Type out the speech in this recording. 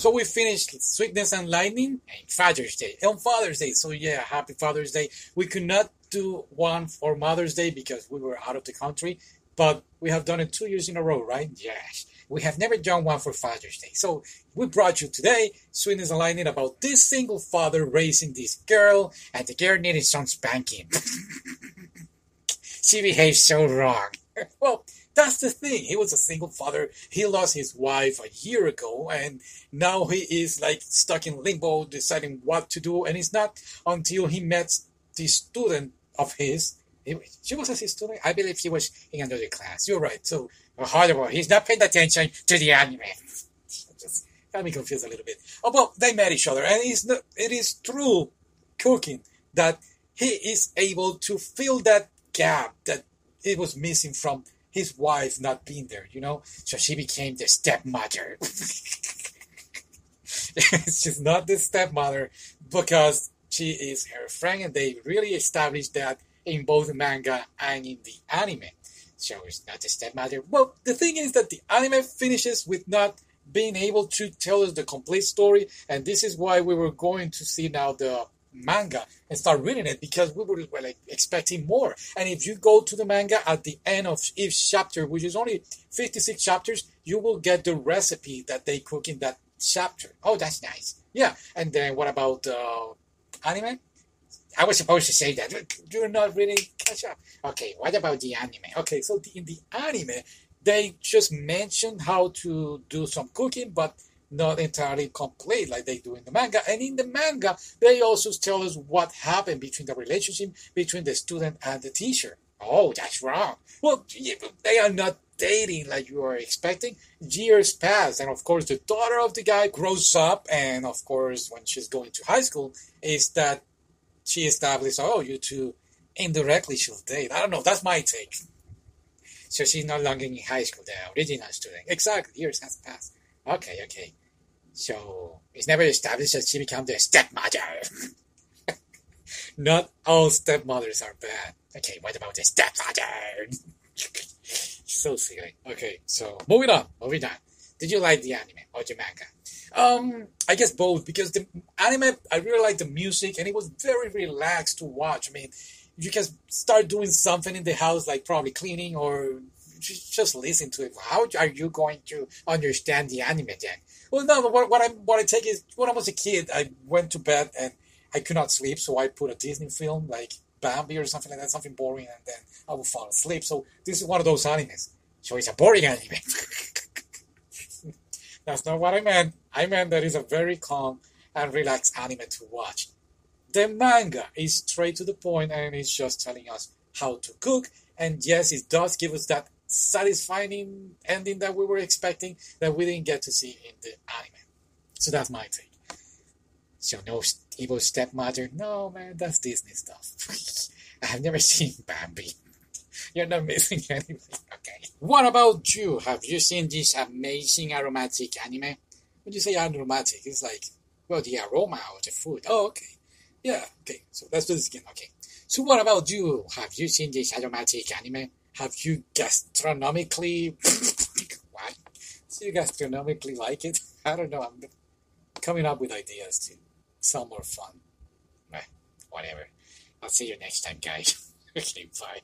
So we finished Sweetness and Lightning and Father's Day. On Father's Day, so yeah, happy Father's Day. We could not do one for Mother's Day because we were out of the country, but we have done it two years in a row, right? Yes. We have never done one for Father's Day. So we brought you today Sweetness and Lightning about this single father raising this girl, and the girl needed some spanking. she behaved so wrong. That's the thing. He was a single father. He lost his wife a year ago, and now he is like stuck in limbo, deciding what to do. And it's not until he met this student of his. She was his student. I believe he was in another class. You're right. So uh, horrible. He's not paying attention to the anime. Just got me confused a little bit. Oh, well, they met each other, and it's not, it is through cooking that he is able to fill that gap that it was missing from his wife not being there, you know? So she became the stepmother. She's not the stepmother because she is her friend, and they really established that in both manga and in the anime. So it's not the stepmother. Well, the thing is that the anime finishes with not being able to tell us the complete story, and this is why we were going to see now the manga and start reading it because we were, like expecting more. And if you go to the manga at the end of each chapter, which is only 56 chapters, you will get the recipe that they cook in that chapter. Oh, that's nice. Yeah. And then what about uh, anime? I was supposed to say that. You're not really catch up. Okay, what about the anime? Okay, so the, in the anime, they just mentioned how to do some cooking, but not entirely complete like they do in the manga. And in the manga, they also tell us what happened between the relationship between the student and the teacher. Oh, that's wrong. Well, they are not dating like you are expecting. Years pass, and of course, the daughter of the guy grows up, and of course, when she's going to high school, is that she established, oh, you two indirectly should date. I don't know. That's my take. So she's no longer in high school, the original student. Exactly. Years has passed. Okay, okay. So it's never established that she becomes the stepmother. Not all stepmothers are bad. Okay, what about the stepfather? so silly. Okay, so moving on, moving on. Did you like the anime or the manga? Um, I guess both because the anime I really like the music and it was very relaxed to watch. I mean, you can start doing something in the house like probably cleaning or just listen to it. How are you going to understand the anime then? Well, no, what, what I what I take is when I was a kid, I went to bed and I could not sleep, so I put a Disney film like Bambi or something like that, something boring, and then I would fall asleep. So this is one of those animes. So it's a boring anime. That's not what I meant. I meant that it's a very calm and relaxed anime to watch. The manga is straight to the point and it's just telling us how to cook. And yes, it does give us that satisfying ending that we were expecting that we didn't get to see in the anime. So that's my take. So no evil stepmother. No man, that's Disney stuff. I have never seen Bambi. You're not missing anything. Okay. What about you? Have you seen this amazing aromatic anime? When you say aromatic, it's like, well, the aroma of the food. Oh, okay. Yeah, okay. So let's do this again. Okay. So what about you? Have you seen this aromatic anime? Have you gastronomically what? Do you gastronomically like it? I don't know. I'm coming up with ideas to sound more fun. Whatever. I'll see you next time, guys. okay, bye.